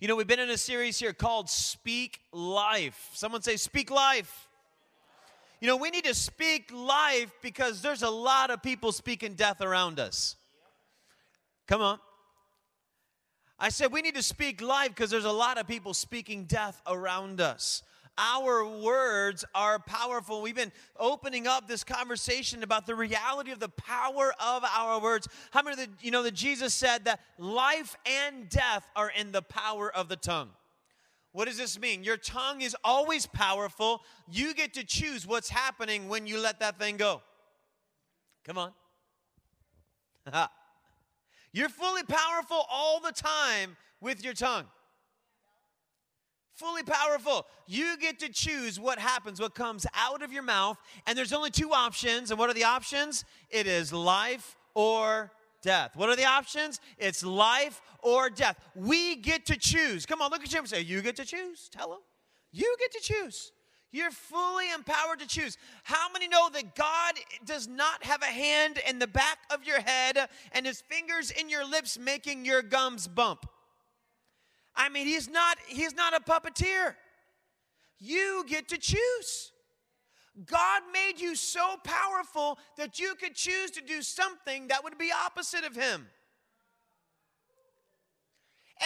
You know, we've been in a series here called Speak Life. Someone say, Speak Life. You know, we need to speak life because there's a lot of people speaking death around us. Come on. I said we need to speak life because there's a lot of people speaking death around us. Our words are powerful. We've been opening up this conversation about the reality of the power of our words. How many of the, you know that Jesus said that life and death are in the power of the tongue? What does this mean? Your tongue is always powerful. You get to choose what's happening when you let that thing go. Come on. You're fully powerful all the time with your tongue fully powerful. You get to choose what happens, what comes out of your mouth. And there's only two options. And what are the options? It is life or death. What are the options? It's life or death. We get to choose. Come on, look at you and say, You get to choose. Tell them. You get to choose. You're fully empowered to choose. How many know that God does not have a hand in the back of your head and his fingers in your lips making your gums bump? I mean, he's not he's not a puppeteer. You get to choose. God made you so powerful that you could choose to do something that would be opposite of him.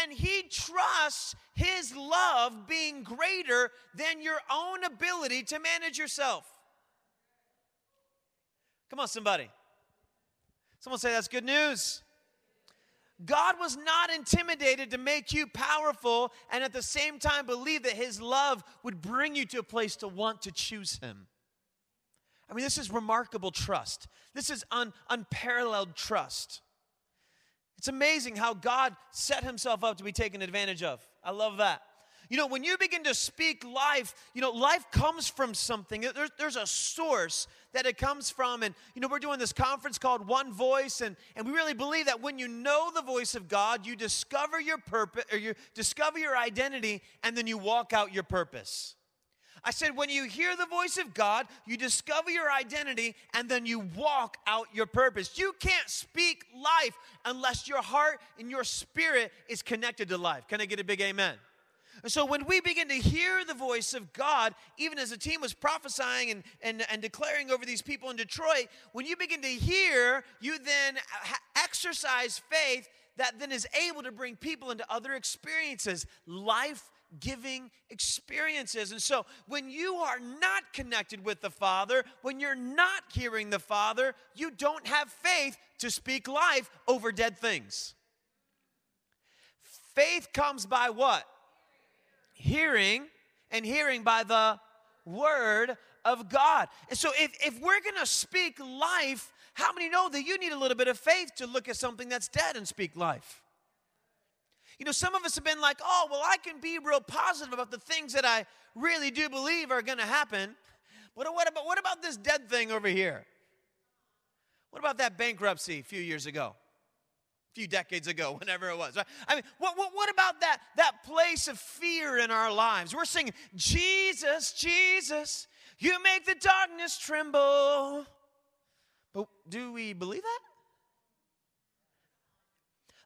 And he trusts his love being greater than your own ability to manage yourself. Come on, somebody. Someone say that's good news. God was not intimidated to make you powerful and at the same time believe that His love would bring you to a place to want to choose Him. I mean, this is remarkable trust. This is un, unparalleled trust. It's amazing how God set Himself up to be taken advantage of. I love that. You know, when you begin to speak life, you know, life comes from something. There's, there's a source that it comes from. And, you know, we're doing this conference called One Voice, and, and we really believe that when you know the voice of God, you discover your purpose, or you discover your identity, and then you walk out your purpose. I said, when you hear the voice of God, you discover your identity and then you walk out your purpose. You can't speak life unless your heart and your spirit is connected to life. Can I get a big amen? And so when we begin to hear the voice of God, even as the team was prophesying and, and, and declaring over these people in Detroit, when you begin to hear, you then exercise faith that then is able to bring people into other experiences, life giving experiences. And so when you are not connected with the Father, when you're not hearing the Father, you don't have faith to speak life over dead things. Faith comes by what? Hearing, and hearing by the word of God. And so, if, if we're gonna speak life, how many know that you need a little bit of faith to look at something that's dead and speak life? You know, some of us have been like, oh, well, I can be real positive about the things that I really do believe are gonna happen. But what about, what about this dead thing over here? What about that bankruptcy a few years ago? Few decades ago, whenever it was. I mean, what, what, what about that, that place of fear in our lives? We're singing, Jesus, Jesus, you make the darkness tremble. But do we believe that?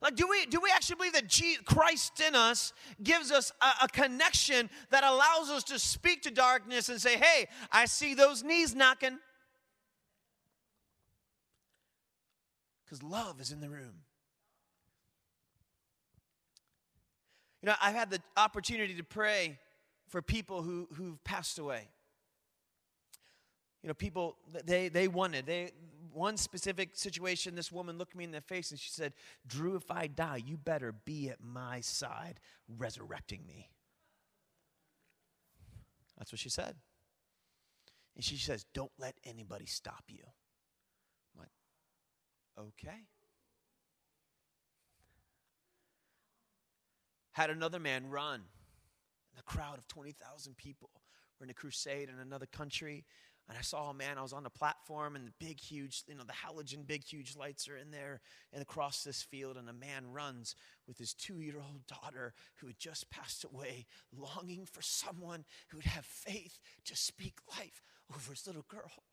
Like, do we, do we actually believe that Jesus, Christ in us gives us a, a connection that allows us to speak to darkness and say, hey, I see those knees knocking? Because love is in the room. You know, I've had the opportunity to pray for people who, who've passed away. You know, people, they, they wanted, they, one specific situation, this woman looked me in the face and she said, Drew, if I die, you better be at my side resurrecting me. That's what she said. And she says, Don't let anybody stop you. I'm like, okay. Had another man run. A crowd of 20,000 people. We're in a crusade in another country. And I saw a man, I was on the platform, and the big, huge, you know, the halogen, big, huge lights are in there and across this field. And a man runs with his two year old daughter who had just passed away, longing for someone who would have faith to speak life over his little girl.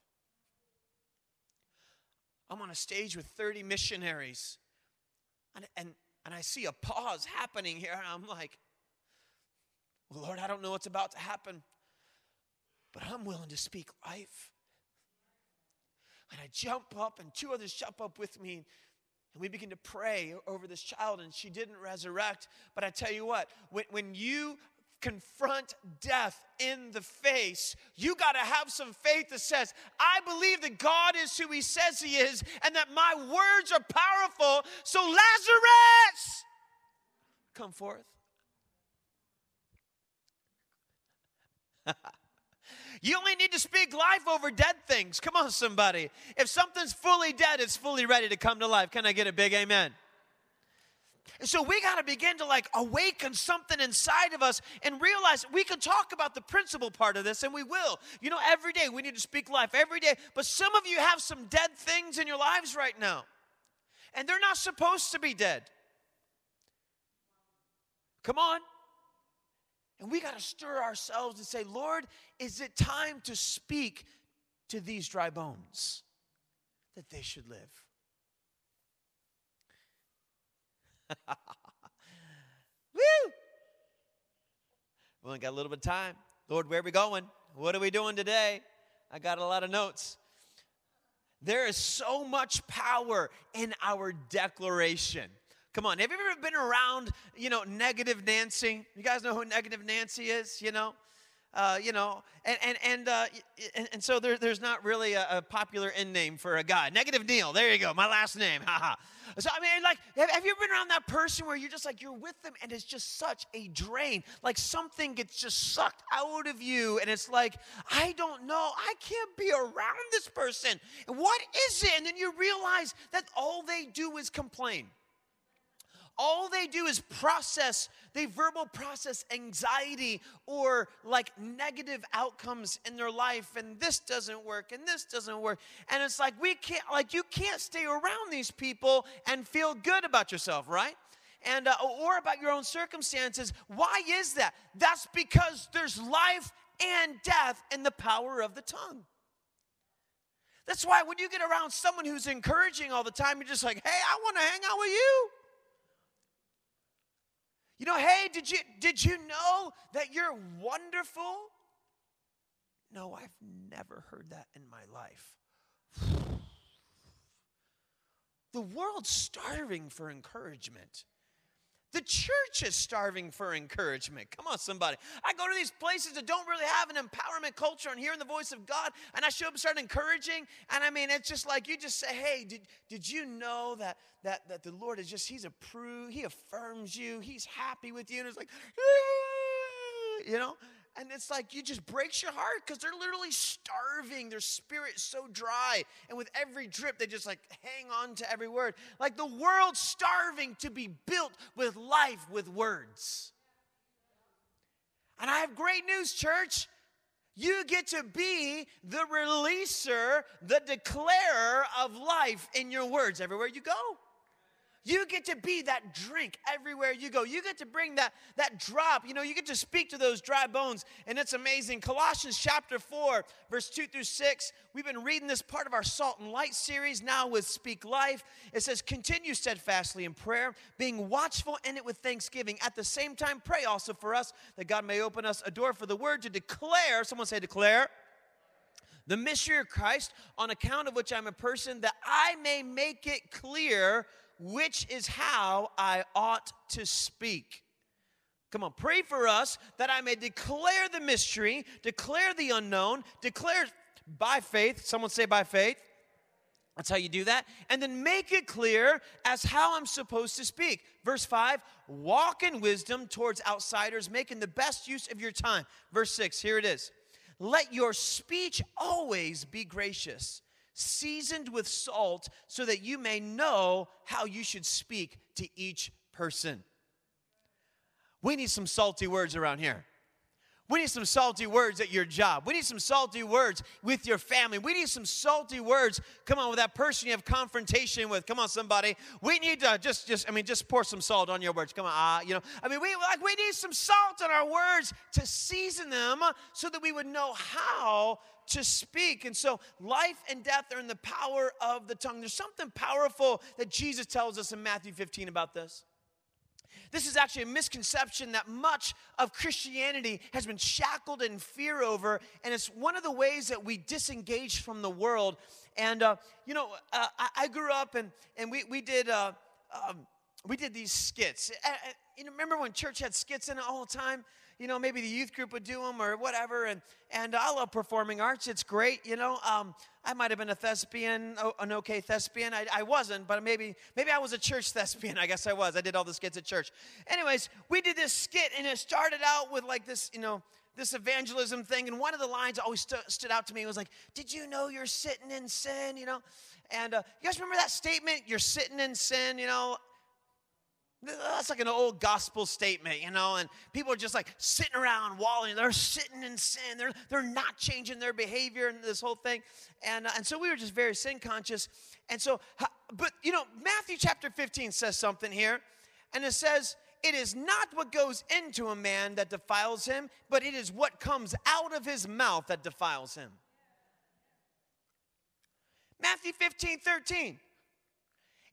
I'm on a stage with 30 missionaries. And, and and I see a pause happening here, and I'm like, Well, Lord, I don't know what's about to happen, but I'm willing to speak life. And I jump up, and two others jump up with me. And we begin to pray over this child, and she didn't resurrect. But I tell you what, when, when you confront death in the face, you got to have some faith that says, I believe that God is who He says He is, and that my words are powerful. So, Lazarus, come forth. You only need to speak life over dead things. Come on, somebody. If something's fully dead, it's fully ready to come to life. Can I get a big amen? So we got to begin to like awaken something inside of us and realize we can talk about the principle part of this and we will. You know, every day we need to speak life every day. But some of you have some dead things in your lives right now. And they're not supposed to be dead. Come on. And we got to stir ourselves and say, Lord, is it time to speak to these dry bones that they should live? Woo! We only got a little bit of time. Lord, where are we going? What are we doing today? I got a lot of notes. There is so much power in our declaration. Come on, have you ever been around, you know, negative Nancy? You guys know who negative Nancy is, you know? Uh, you know, and and and, uh, and, and so there, there's not really a, a, popular end name for a guy. Negative Neal. There you go. My last name. Haha. so I mean, like, have, have, you ever been around that person where you're just like you're with them and it's just such a drain? Like something gets just sucked out of you, and it's like I don't know. I can't be around this person. What is it? And then you realize that all they do is complain all they do is process, they verbal process anxiety or like negative outcomes in their life, and this doesn't work, and this doesn't work. And it's like, we can't, like, you can't stay around these people and feel good about yourself, right? And, uh, or about your own circumstances. Why is that? That's because there's life and death in the power of the tongue. That's why when you get around someone who's encouraging all the time, you're just like, hey, I want to hang out with you. You know, hey, did you did you know that you're wonderful? No, I've never heard that in my life. The world's starving for encouragement. The church is starving for encouragement. Come on, somebody. I go to these places that don't really have an empowerment culture and hearing the voice of God, and I show up and start encouraging. And I mean, it's just like you just say, Hey, did, did you know that, that, that the Lord is just, He's approved, He affirms you, He's happy with you? And it's like, you know? And it's like you just breaks your heart because they're literally starving. Their spirit's so dry. And with every drip, they just like hang on to every word. Like the world's starving to be built with life with words. And I have great news, church. You get to be the releaser, the declarer of life in your words everywhere you go. You get to be that drink everywhere you go. You get to bring that, that drop. You know, you get to speak to those dry bones, and it's amazing. Colossians chapter 4, verse 2 through 6. We've been reading this part of our Salt and Light series now with Speak Life. It says, Continue steadfastly in prayer, being watchful in it with thanksgiving. At the same time, pray also for us that God may open us a door for the word to declare. Someone say, declare the mystery of Christ, on account of which I'm a person, that I may make it clear which is how I ought to speak. Come on, pray for us that I may declare the mystery, declare the unknown, declare by faith. Someone say by faith. That's how you do that. And then make it clear as how I'm supposed to speak. Verse 5 walk in wisdom towards outsiders, making the best use of your time. Verse 6, here it is. Let your speech always be gracious seasoned with salt, so that you may know how you should speak to each person. We need some salty words around here. We need some salty words at your job. We need some salty words with your family. We need some salty words. Come on, with that person you have confrontation with. Come on, somebody. We need to just, just, I mean, just pour some salt on your words. Come on, ah, you know. I mean, we like we need some salt on our words to season them so that we would know how to speak. And so life and death are in the power of the tongue. There's something powerful that Jesus tells us in Matthew 15 about this. This is actually a misconception that much of Christianity has been shackled in fear over, and it's one of the ways that we disengage from the world. And, uh, you know, uh, I, I, grew up and, and we, we did. Uh, um, we did these skits. You know, remember when church had skits in it all the time? You know, maybe the youth group would do them or whatever. And and I love performing arts. It's great. You know, um, I might have been a thespian, an okay thespian. I, I wasn't, but maybe maybe I was a church thespian. I guess I was. I did all the skits at church. Anyways, we did this skit, and it started out with like this, you know this evangelism thing, and one of the lines always st- stood out to me was like, "Did you know you're sitting in sin?" You know, and uh, you guys remember that statement? You're sitting in sin. You know, that's like an old gospel statement, you know, and people are just like sitting around walling. They're sitting in sin. They're, they're not changing their behavior and this whole thing. And, uh, and so we were just very sin conscious. And so, but you know, Matthew chapter 15 says something here. And it says, It is not what goes into a man that defiles him, but it is what comes out of his mouth that defiles him. Matthew 15, 13.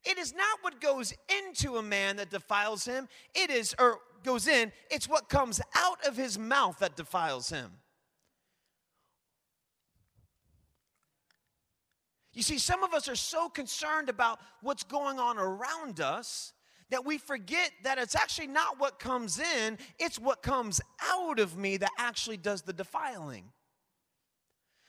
It is not what goes into a man that defiles him, it is, or goes in, it's what comes out of his mouth that defiles him. You see, some of us are so concerned about what's going on around us that we forget that it's actually not what comes in, it's what comes out of me that actually does the defiling.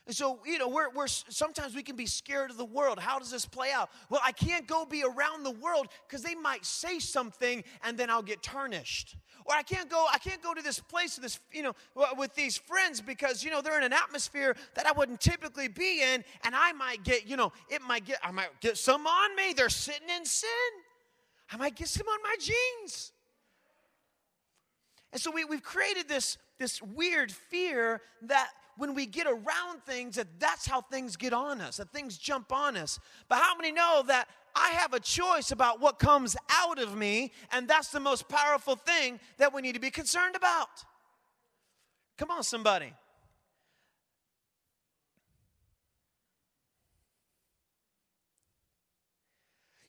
And so, you know, we're, we're sometimes we can be scared of the world. How does this play out? Well, I can't go be around the world because they might say something and then I'll get tarnished. Or I can't go, I can't go to this place, this, you know, with these friends because, you know, they're in an atmosphere that I wouldn't typically be in, and I might get, you know, it might get, I might get some on me. They're sitting in sin. I might get some on my jeans. And so we, we've created this, this weird fear that when we get around things that that's how things get on us, that things jump on us. But how many know that I have a choice about what comes out of me, and that's the most powerful thing that we need to be concerned about? Come on, somebody.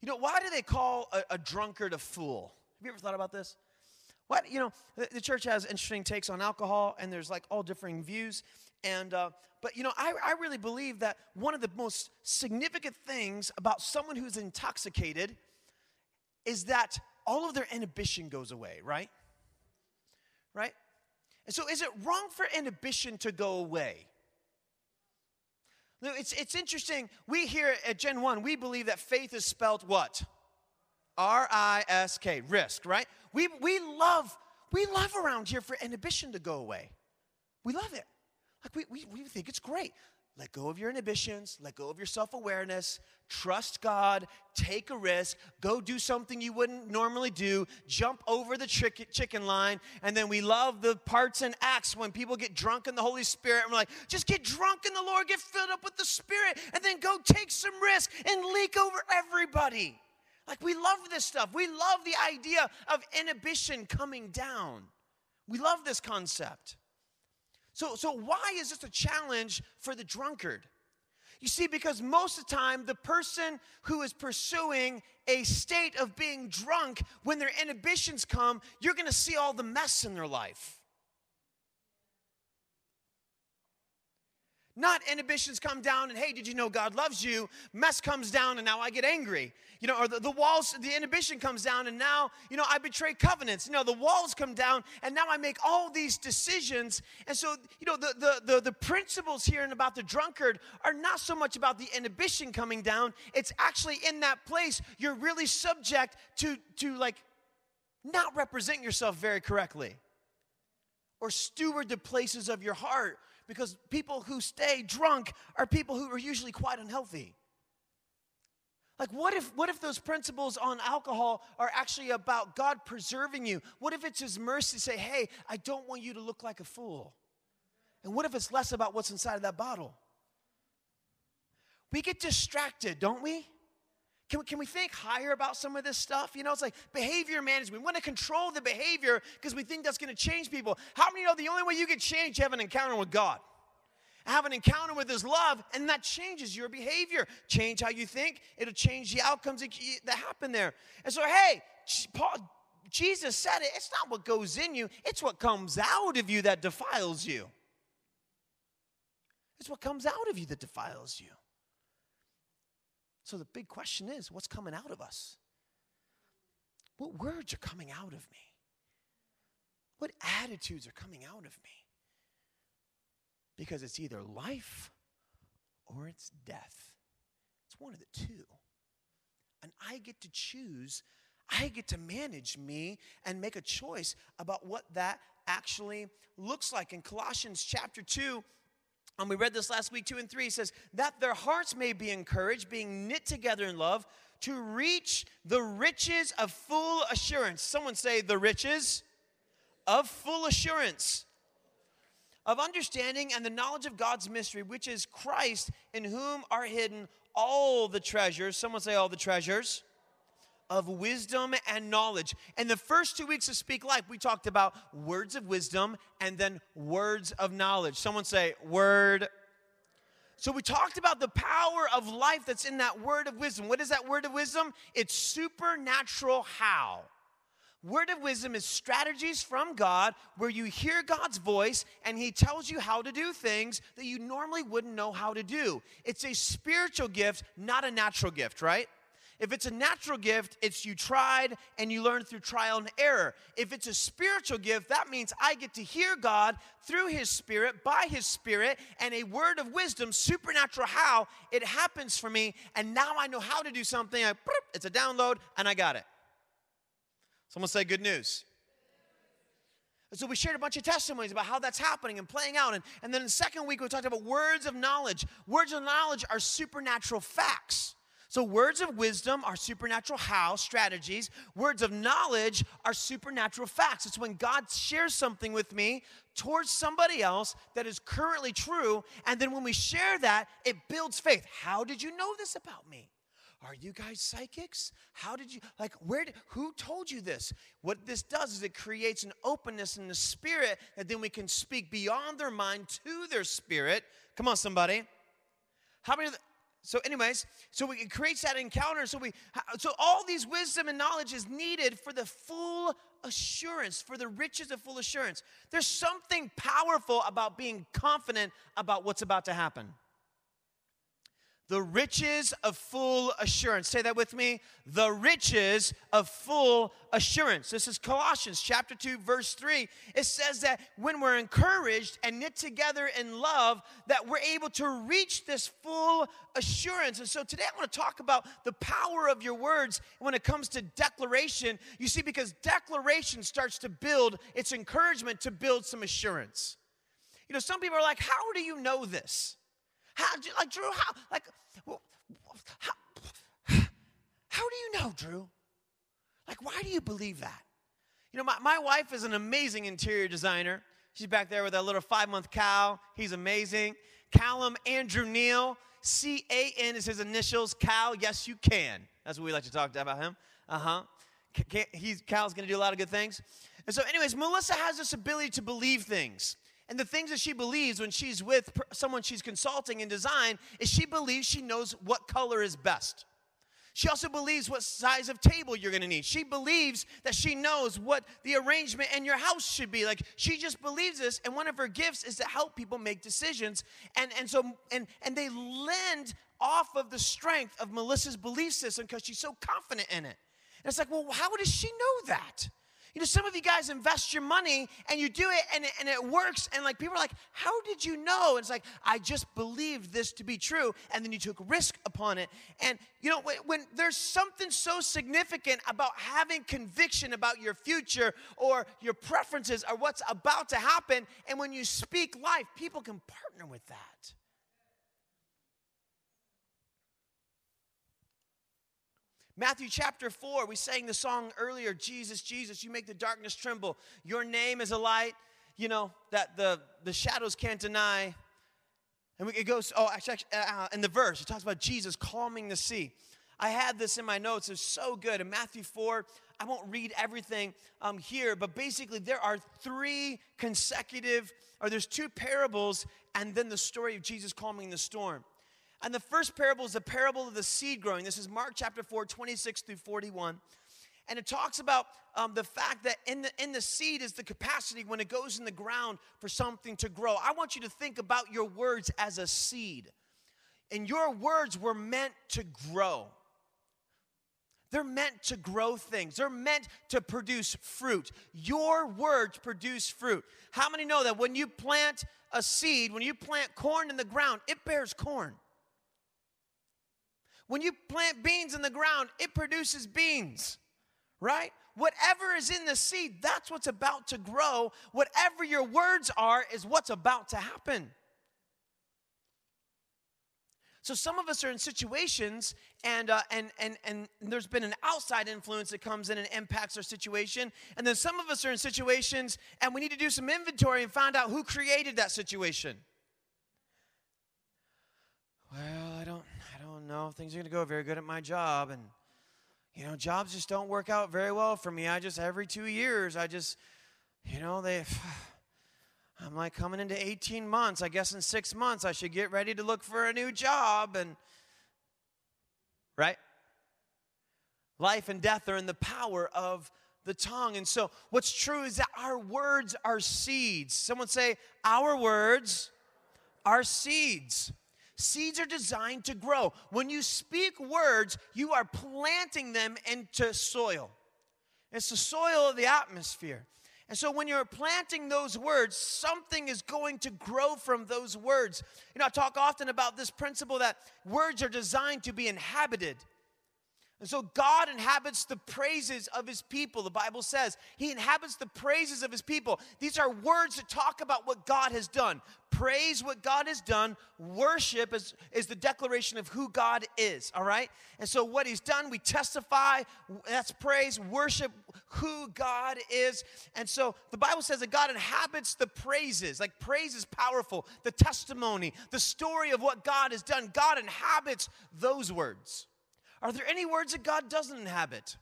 You know, why do they call a, a drunkard a fool? Have you ever thought about this? What, you know, the, the, church has interesting takes on alcohol, and there's like all differing views. And, uh, but, you know, I, I really believe that one of the most significant things about someone who's intoxicated is that all of their inhibition goes away, right? Right? And so, is it wrong for inhibition to go away? It's, it's interesting. We here at Gen 1, we believe that faith is spelled what? R I S K, risk, right? We, we love, we love around here for inhibition to go away. We love it. Like we, we, we think it's great. Let go of your inhibitions, let go of your self awareness, trust God, take a risk, go do something you wouldn't normally do, jump over the chicken line. And then we love the parts and acts when people get drunk in the Holy Spirit. And we're like, just get drunk in the Lord, get filled up with the Spirit, and then go take some risk and leak over everybody. Like, we love this stuff. We love the idea of inhibition coming down. We love this concept. So, so why is this a challenge for the drunkard? You see, because most of the time, the person who is pursuing a state of being drunk, when their inhibitions come, you're gonna see all the mess in their life. Not inhibitions come down and, hey, did you know God loves you? Mess comes down and now I get angry. You know, or the, the walls, the inhibition comes down and now, you know, I betray covenants. You know, the walls come down and now I make all these decisions. And so, you know, the, the, the, the principles here and about the drunkard are not so much about the inhibition coming down. It's actually in that place you're really subject to, to like not represent yourself very correctly or steward the places of your heart because people who stay drunk are people who are usually quite unhealthy. Like, what if, what if those principles on alcohol are actually about God preserving you? What if it's His mercy to say, hey, I don't want you to look like a fool? And what if it's less about what's inside of that bottle? We get distracted, don't we? Can we, can we think higher about some of this stuff? You know, it's like behavior management. We want to control the behavior because we think that's going to change people. How many know the only way you get changed, have an encounter with God? Have an encounter with His love, and that changes your behavior. Change how you think, it'll change the outcomes that happen there. And so, hey, Paul, Jesus said it, it's not what goes in you, it's what comes out of you that defiles you. It's what comes out of you that defiles you. So the big question is what's coming out of us? What words are coming out of me? What attitudes are coming out of me? Because it's either life or it's death. It's one of the two. And I get to choose, I get to manage me and make a choice about what that actually looks like. In Colossians chapter 2, and we read this last week, 2 and 3, says, That their hearts may be encouraged, being knit together in love, to reach the riches of full assurance. Someone say, The riches of full assurance of understanding and the knowledge of God's mystery, which is Christ, in whom are hidden all the treasures. Someone say, All the treasures of wisdom and knowledge. And the first two weeks of Speak Life, we talked about words of wisdom and then words of knowledge. Someone say, Word. So we talked about the power of life that's in that word of wisdom. What is that word of wisdom? It's supernatural how. Word of wisdom is strategies from God where you hear God's voice and He tells you how to do things that you normally wouldn't know how to do. It's a spiritual gift, not a natural gift, right? If it's a natural gift, it's you tried and you learned through trial and error. If it's a spiritual gift, that means I get to hear God through His Spirit, by His Spirit, and a word of wisdom, supernatural how it happens for me. And now I know how to do something. I, it's a download and I got it. Someone say good news. so we shared a bunch of testimonies about how that's happening and playing out. And, and then the second week, we talked about words of knowledge. Words of knowledge are supernatural facts. So, words of wisdom are supernatural how, strategies. Words of knowledge are supernatural facts. It's when God shares something with me towards somebody else that is currently true. And then when we share that, it builds faith. How did you know this about me? Are you guys psychics? How did you, like, where, did, who told you this? What this does is it creates an openness in the spirit that then we can speak beyond their mind to their spirit. Come on, somebody. How many, so anyways, so we, it creates that encounter. So we, so all these wisdom and knowledge is needed for the full assurance, for the riches of full assurance. There's something powerful about being confident about what's about to happen. The riches of full assurance. Say that with me. The riches of full assurance. This is Colossians chapter 2 verse 3. It says that when we're encouraged and knit together in love that we're able to reach this full assurance. And so today I want to talk about the power of your words when it comes to declaration. You see because declaration starts to build its encouragement to build some assurance. You know, some people are like, "How do you know this?" How, like, Drew, how, like, how, how do you know, Drew? Like, why do you believe that? You know, my, my wife is an amazing interior designer. She's back there with that little five month cow. He's amazing. Callum Andrew Neal, C A N is his initials. Cal, yes, you can. That's what we like to talk about him. Uh huh. He's Cal's going to do a lot of good things. And so, anyways, Melissa has this ability to believe things. And the things that she believes when she's with someone she's consulting in design is she believes she knows what color is best. She also believes what size of table you're gonna need. She believes that she knows what the arrangement in your house should be. Like she just believes this, and one of her gifts is to help people make decisions. And and so and and they lend off of the strength of Melissa's belief system because she's so confident in it. And it's like, well, how does she know that? You know, some of you guys invest your money and you do it and it, and it works. And like people are like, how did you know? And it's like, I just believed this to be true. And then you took risk upon it. And you know, when, when there's something so significant about having conviction about your future or your preferences or what's about to happen, and when you speak life, people can partner with that. Matthew chapter 4, we sang the song earlier Jesus, Jesus, you make the darkness tremble. Your name is a light, you know, that the, the shadows can't deny. And we, it goes, oh, actually, uh, in the verse, it talks about Jesus calming the sea. I had this in my notes, it's so good. In Matthew 4, I won't read everything um, here, but basically, there are three consecutive, or there's two parables, and then the story of Jesus calming the storm. And the first parable is the parable of the seed growing. This is Mark chapter 4, 26 through 41. And it talks about um, the fact that in the, in the seed is the capacity when it goes in the ground for something to grow. I want you to think about your words as a seed. And your words were meant to grow. They're meant to grow things. They're meant to produce fruit. Your words produce fruit. How many know that when you plant a seed, when you plant corn in the ground, it bears corn? When you plant beans in the ground, it produces beans right? Whatever is in the seed, that's what's about to grow. Whatever your words are, is what's about to happen. So some of us are in situations, and uh, and and and there's been an outside influence that comes in and impacts our situation, and then some of us are in situations, and we need to do some inventory and find out who created that situation. Well, I don't, I don't know. Things are going to go very good at my job, and you know, jobs just don't work out very well for me. I just, every two years, I just, you know, they, I'm like coming into 18 months. I guess in six months, I should get ready to look for a new job. And, right? Life and death are in the power of the tongue. And so, what's true is that our words are seeds. Someone say, Our words are seeds. Seeds are designed to grow. When you speak words, you are planting them into soil. It's the soil of the atmosphere. And so when you're planting those words, something is going to grow from those words. You know, I talk often about this principle that words are designed to be inhabited. And so God inhabits the praises of his people. The Bible says he inhabits the praises of his people. These are words that talk about what God has done. Praise what God has done. Worship is, is the declaration of who God is, all right? And so what he's done, we testify. That's praise. Worship who God is. And so the Bible says that God inhabits the praises. Like praise is powerful. The testimony, the story of what God has done. God inhabits those words. Are there any words that God doesn't inhabit?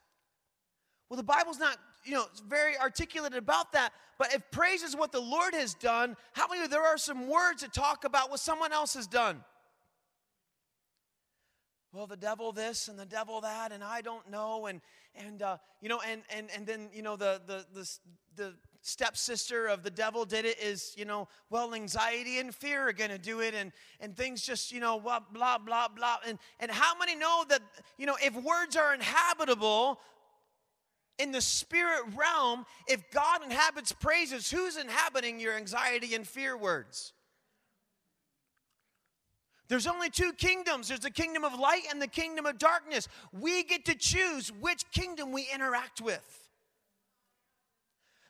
Well, the Bible's not, you know, very articulate about that. But if praise is what the Lord has done, how many there are some words that talk about what someone else has done? Well, the devil this and the devil that, and I don't know, and and uh, you know, and and and then you know the the the the stepsister of the devil did it is, you know, well, anxiety and fear are going to do it, and, and things just, you know, blah, blah, blah, blah. And, and how many know that, you know, if words are inhabitable, in the spirit realm, if God inhabits praises, who's inhabiting your anxiety and fear words? There's only two kingdoms there's the kingdom of light and the kingdom of darkness. We get to choose which kingdom we interact with.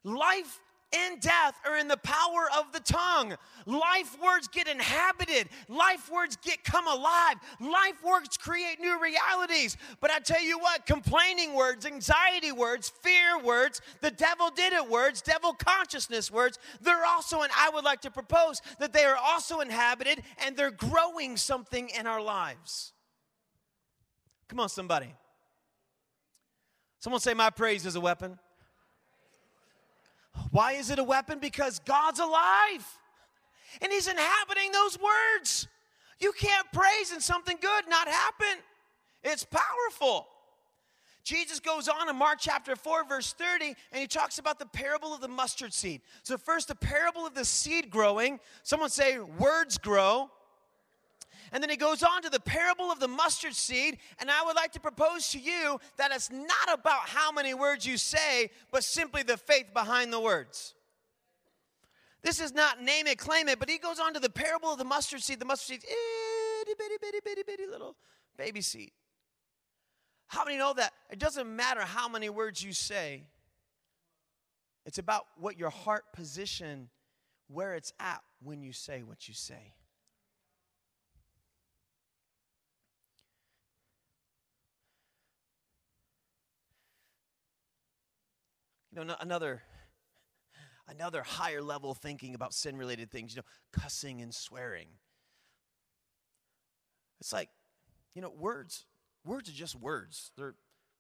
Life and death are in the power of the tongue. Life words get inhabited. Life words get come alive. Life words create new realities. But I tell you what, complaining words, anxiety words, fear words, the devil did it words, devil consciousness words, they're also, and I would like to propose that they are also inhabited and they're growing something in our lives. Come on, somebody. Someone say, My praise is a weapon. Why is it a weapon? Because God's alive and He's inhabiting those words. You can't praise and something good not happen. It's powerful. Jesus goes on in Mark chapter 4, verse 30, and he talks about the parable of the mustard seed. So, first, the parable of the seed growing. Someone say, words grow. And then he goes on to the parable of the mustard seed. And I would like to propose to you that it's not about how many words you say, but simply the faith behind the words. This is not name it, claim it, but he goes on to the parable of the mustard seed. The mustard seed, itty bitty, bitty, bitty, bitty little baby seed. How many know that it doesn't matter how many words you say, it's about what your heart position, where it's at when you say what you say. You know, another another higher level thinking about sin related things, you know, cussing and swearing. It's like, you know, words, words are just words. They're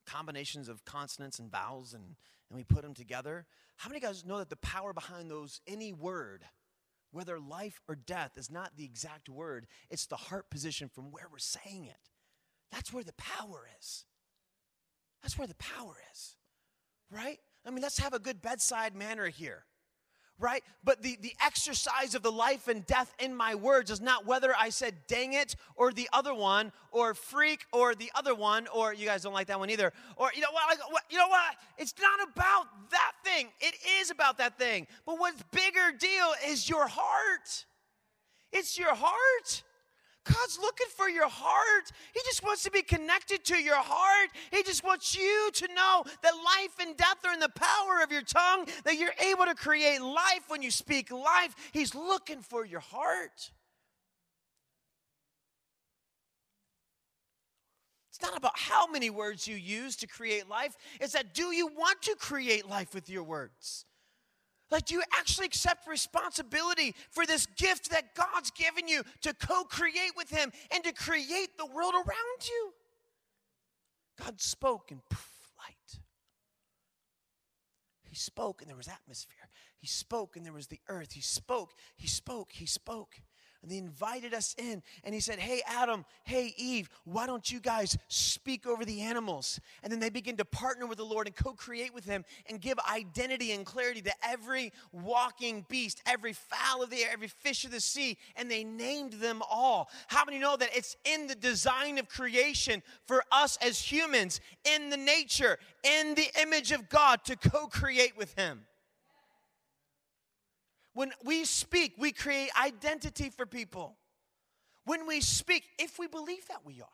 combinations of consonants and vowels and, and we put them together. How many guys know that the power behind those, any word, whether life or death, is not the exact word, it's the heart position from where we're saying it. That's where the power is. That's where the power is. right? I mean, let's have a good bedside manner here right? But the, the exercise of the life and death in my words is not whether I said dang it or the other one or freak or the other one or you guys don't like that one either or you know what, what you know what? It's not about that thing. It is about that thing. But what's bigger deal is your heart. It's your heart God's looking for your heart. He just wants to be connected to your heart. He just wants you to know that life and death are in the power of your tongue, that you're able to create life when you speak life. He's looking for your heart. It's not about how many words you use to create life, it's that do you want to create life with your words? Like, do you actually accept responsibility for this gift that God's given you to co create with Him and to create the world around you? God spoke and poof, light. He spoke and there was atmosphere. He spoke and there was the earth. He spoke, he spoke, he spoke and they invited us in. And he said hey adam hey eve why don't you guys speak over the animals? And then they begin to partner with the lord and co-create with him and give identity and clarity to every walking beast every fowl of the air every fish of the sea. And they named them all. How many know that it's in the design of creation for us as humans in the nature in the image of god to co-create with him when we speak, we create identity for people. When we speak, if we believe that we are.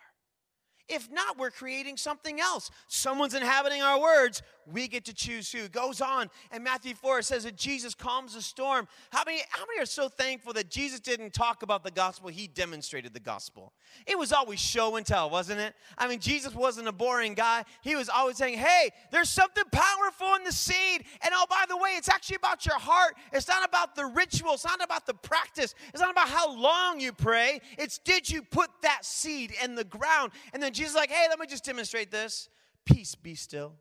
If not, we're creating something else. Someone's inhabiting our words. We get to choose who. Goes on, and Matthew 4 says that Jesus calms the storm. How many, how many are so thankful that Jesus didn't talk about the gospel? He demonstrated the gospel. It was always show and tell, wasn't it? I mean, Jesus wasn't a boring guy. He was always saying, hey, there's something powerful in the seed. And oh, by the way, it's actually about your heart. It's not about the ritual, it's not about the practice, it's not about how long you pray. It's did you put that seed in the ground? And then Jesus like, hey, let me just demonstrate this. Peace be still.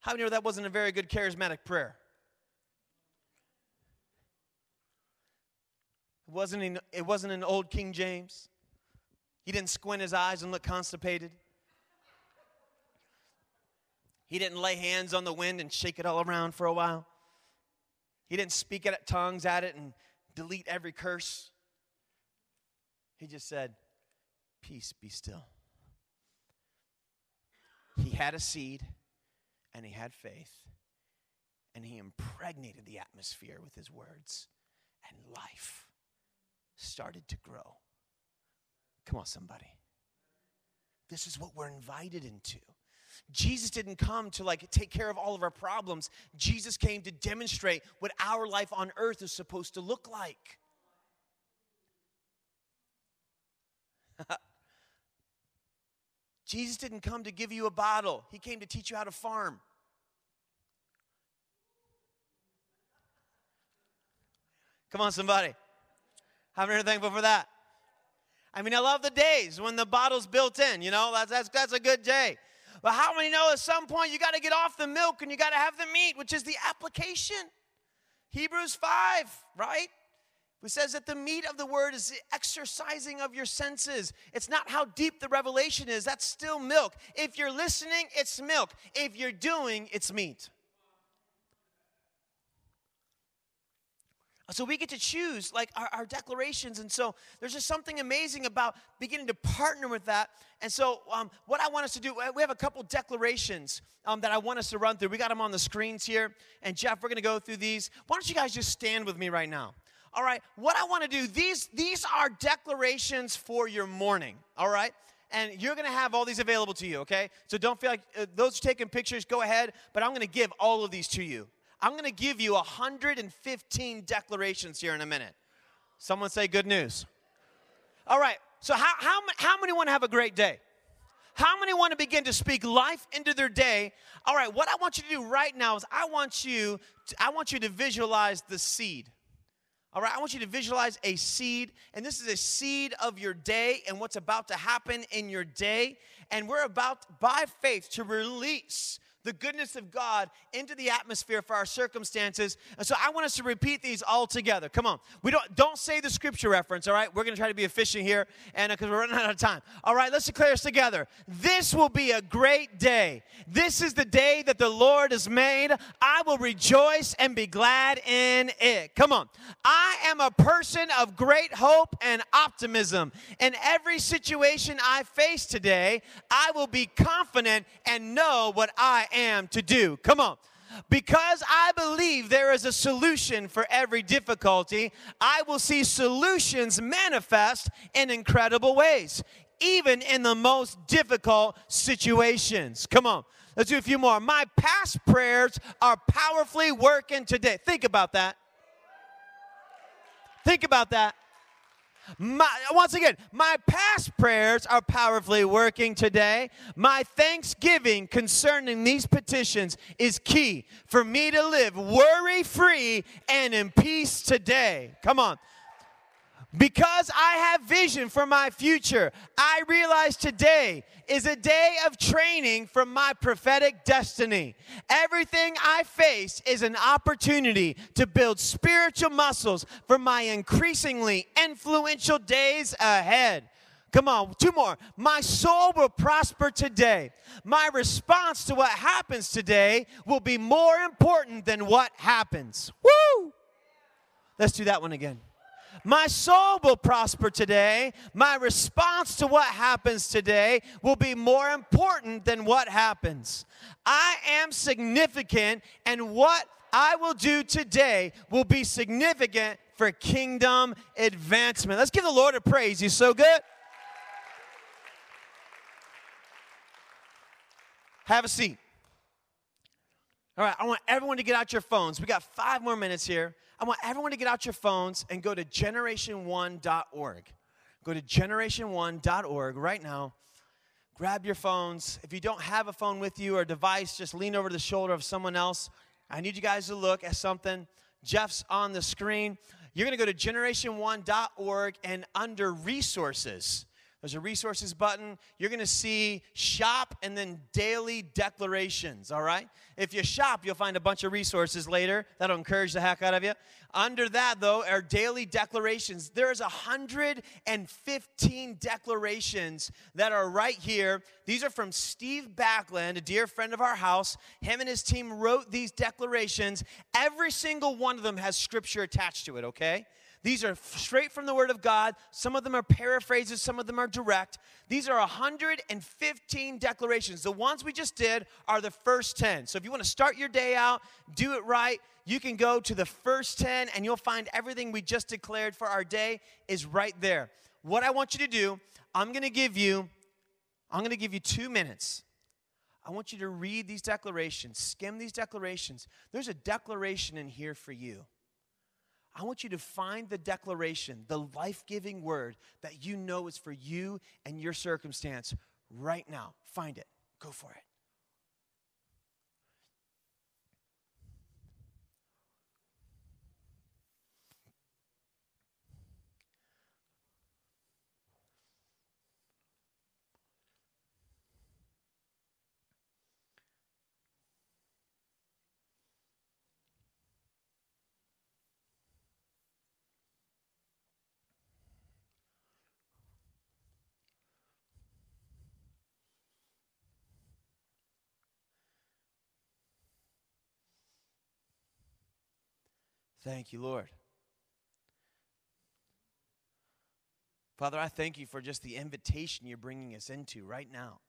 How many know that wasn't a very good charismatic prayer? It wasn't in, it wasn't in old King James. He didn't squint his eyes and look constipated. He didn't lay hands on the wind and shake it all around for a while. He didn't speak at tongues at it and delete every curse. He just said, Peace, be still. He had a seed and he had faith, and he impregnated the atmosphere with his words, and life started to grow. Come on, somebody. This is what we're invited into. Jesus didn't come to like take care of all of our problems. Jesus came to demonstrate what our life on earth is supposed to look like. Jesus didn't come to give you a bottle, He came to teach you how to farm. Come on, somebody. Many are thankful for that? I mean, I love the days when the bottle's built in, you know, that's, that's, that's a good day. But how many know at some point you got to get off the milk and you got to have the meat, which is the application? Hebrews 5, right? It says that the meat of the word is the exercising of your senses. It's not how deep the revelation is, that's still milk. If you're listening, it's milk. If you're doing, it's meat. So we get to choose like our, our, declarations. And so there's just something amazing about beginning to partner with that. And so um, what I want us to do, we have a couple declarations um, that I want us to run through. We got them on the screens here. And Jeff, we're going to go through these. Why don't you guys just stand with me right now? All right, what I want to do, these, these are declarations for your morning, all right? And you're going to have all these available to you, okay? So don't feel like uh, those taking pictures, go ahead, but I'm going to give all of these to you. I'm going to give you 115 declarations here in a minute. Someone say good news. All right, so how, how, how many want to have a great day? How many want to begin to speak life into their day? All right, what I want you to do right now is I want you to, I want you to visualize the seed. All right, I want you to visualize a seed, and this is a seed of your day and what's about to happen in your day. And we're about, by faith, to release the goodness of God into the atmosphere for our circumstances. And so I want us to repeat these all together. Come on. We don't don't say the scripture reference, all right? We're going to try to be efficient here and because uh, we're running out of time. All right, let's declare this together. This will be a great day. This is the day that the Lord has made. I will rejoice and be glad in it. Come on. I am a person of great hope and optimism. In every situation I face today, I will be confident and know what I am to do. Come on. Because I believe there is a solution for every difficulty, I will see solutions manifest in incredible ways, even in the most difficult situations. Come on, let's do a few more. My past prayers are powerfully working today. Think about that. Think about that. My, once again, my past prayers are powerfully working today. My thanksgiving concerning these petitions is key for me to live worry free and in peace today. Come on. Because I have vision for my future, I realize today is a day of training for my prophetic destiny. Everything I face is an opportunity to build spiritual muscles for my increasingly influential days ahead. Come on, two more. My soul will prosper today. My response to what happens today will be more important than what happens. Woo! Let's do that one again. My soul will prosper today. My response to what happens today will be more important than what happens. I am significant, and what I will do today will be significant for kingdom advancement. Let's give the Lord a praise. He's so good. Have a seat. All right, I want everyone to get out your phones. We got five more minutes here. I want everyone to get out your phones and go to generation1.org. Go to generation1.org right now. Grab your phones. If you don't have a phone with you or a device, just lean over the shoulder of someone else. I need you guys to look at something. Jeff's on the screen. You're going to go to generation1.org and under resources, there's a resources button. You're going to see shop and then daily declarations, all right? If you shop, you'll find a bunch of resources later. That'll encourage the heck out of you. Under that, though, are daily declarations. There's 115 declarations that are right here. These are from Steve Backlund, a dear friend of our house. Him and his team wrote these declarations. Every single one of them has scripture attached to it, okay? These are straight from the Word of God. Some of them are paraphrases, some of them are direct. These are 115 declarations. The ones we just did are the first 10. So if you want to start your day out, do it right, you can go to the first 10 and you'll find everything we just declared for our day is right there. What I want you to do, I'm going to give you I'm going to give you 2 minutes. I want you to read these declarations, skim these declarations. There's a declaration in here for you. I want you to find the declaration, the life giving word that you know is for you and your circumstance right now. Find it. Go for it. Thank you, Lord. Father, I thank you for just the invitation you're bringing us into right now.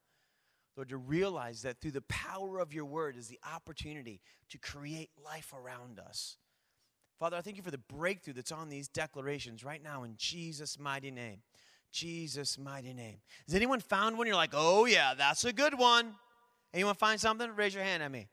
Lord, to realize that through the power of your word is the opportunity to create life around us. Father, I thank you for the breakthrough that's on these declarations right now in Jesus' mighty name. Jesus' mighty name. Has anyone found one? You're like, oh, yeah, that's a good one. Anyone find something? Raise your hand at me.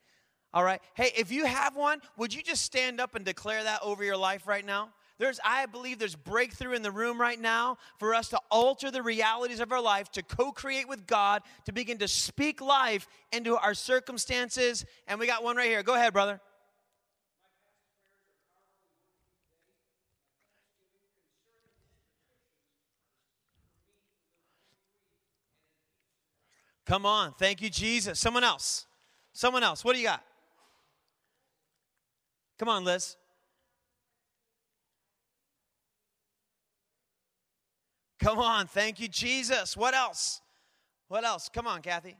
All right. Hey, if you have one, would you just stand up and declare that over your life right now? There's, I believe there's breakthrough in the room right now for us to alter the realities of our life, to co create with God, to begin to speak life into our circumstances. And we got one right here. Go ahead, brother. Come on. Thank you, Jesus. Someone else. Someone else. What do you got? Come on, Liz. Come on. Thank you, Jesus. What else? What else? Come on, Kathy.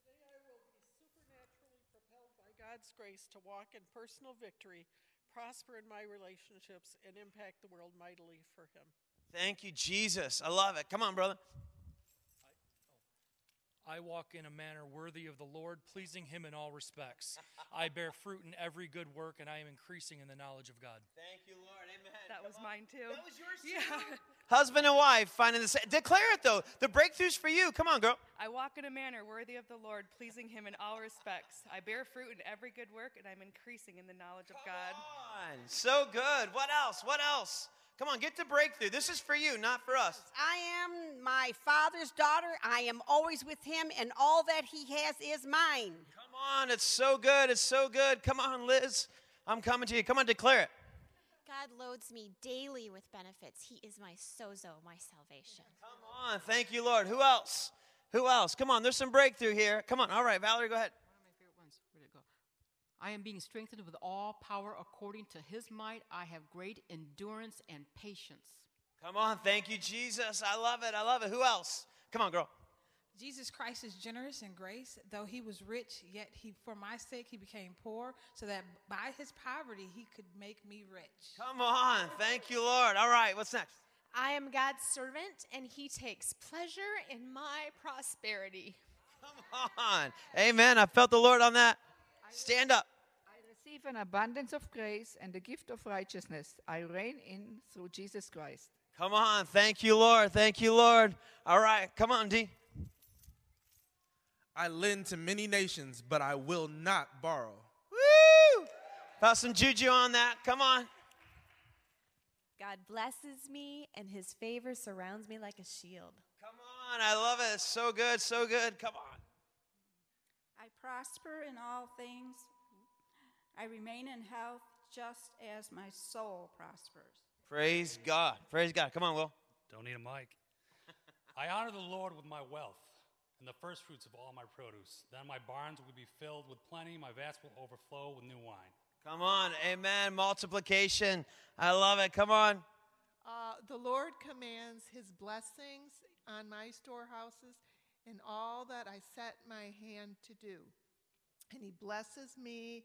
Today I will be supernaturally propelled by God's grace to walk in personal victory, prosper in my relationships, and impact the world mightily for Him. Thank you, Jesus. I love it. Come on, brother. I walk in a manner worthy of the Lord, pleasing Him in all respects. I bear fruit in every good work, and I am increasing in the knowledge of God. Thank you, Lord. Amen. That was mine too. That was yours too. Yeah. Husband and wife finding the same. Declare it though. The breakthrough's for you. Come on, girl. I walk in a manner worthy of the Lord, pleasing Him in all respects. I bear fruit in every good work, and I'm increasing in the knowledge of God. On. So good. What else? What else? Come on, get to breakthrough. This is for you, not for us. I am my father's daughter. I am always with him, and all that he has is mine. Come on. It's so good. It's so good. Come on, Liz. I'm coming to you. Come on, declare it. God loads me daily with benefits. He is my sozo, my salvation. Come on. Thank you, Lord. Who else? Who else? Come on. There's some breakthrough here. Come on. All right, Valerie, go ahead. One of my favorite ones. Where'd it go? I am being strengthened with all power according to his might. I have great endurance and patience. Come on. Thank you, Jesus. I love it. I love it. Who else? Come on, girl. Jesus Christ is generous in grace. Though he was rich, yet he, for my sake, he became poor, so that by his poverty he could make me rich. Come on. Thank you, Lord. All right. What's next? I am God's servant, and He takes pleasure in my prosperity. Come on. Amen. I felt the Lord on that. Stand up. I receive an abundance of grace and the gift of righteousness. I reign in through Jesus Christ. Come on. Thank you, Lord. Thank you, Lord. All right. Come on, D. I lend to many nations, but I will not borrow. Woo! Felt some juju on that. Come on. God blesses me, and his favor surrounds me like a shield. Come on. I love it. It's so good. So good. Come on. I prosper in all things. I remain in health just as my soul prospers. Praise God. Praise God. Come on, Will. Don't need a mic. I honor the Lord with my wealth and the first fruits of all my produce. Then my barns will be filled with plenty, my vats will overflow with new wine. Come on. Amen. Multiplication. I love it. Come on. Uh, the Lord commands his blessings on my storehouses and all that I set my hand to do. And he blesses me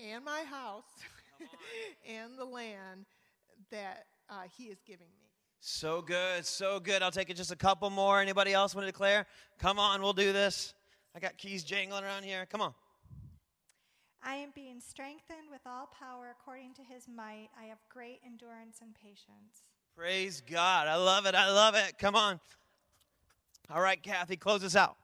and my house and the land that uh, he is giving me. So good. So good. I'll take it just a couple more. Anybody else want to declare? Come on. We'll do this. I got keys jangling around here. Come on. I am being strengthened with all power according to his might. I have great endurance and patience. Praise God. I love it. I love it. Come on. All right, Kathy, close us out.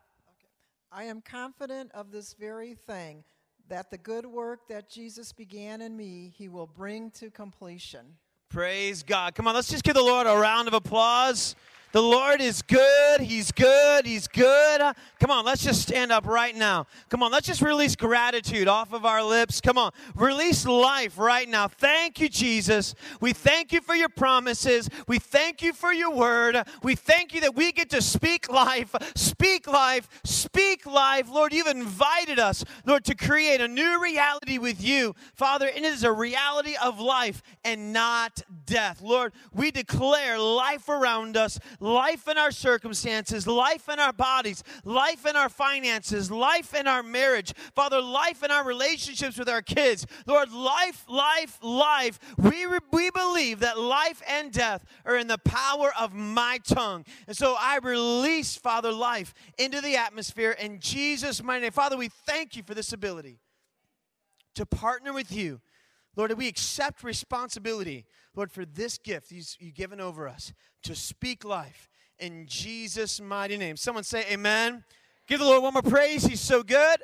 I am confident of this very thing that the good work that Jesus began in me, he will bring to completion. Praise God. Come on, let's just give the Lord a round of applause. The Lord is good. He's good. He's good. Come on, let's just stand up right now. Come on, let's just release gratitude off of our lips. Come on, release life right now. Thank you, Jesus. We thank you for your promises. We thank you for your word. We thank you that we get to speak life, speak life, speak life. Lord, you've invited us, Lord, to create a new reality with you. Father, and it is a reality of life and not death. Lord, we declare life around us life in our circumstances, life in our bodies, life in our finances, life in our marriage. Father, life in our relationships with our kids. Lord, life, life, life. We, re- we believe that life and death are in the power of my tongue. And so I release, Father, life into the atmosphere in Jesus' mighty name. Father, we thank you for this ability to partner with you. Lord, we accept responsibility, Lord, for this gift you've given over us to speak life in Jesus' mighty name. Someone say, Amen. Give the Lord one more praise. He's so good.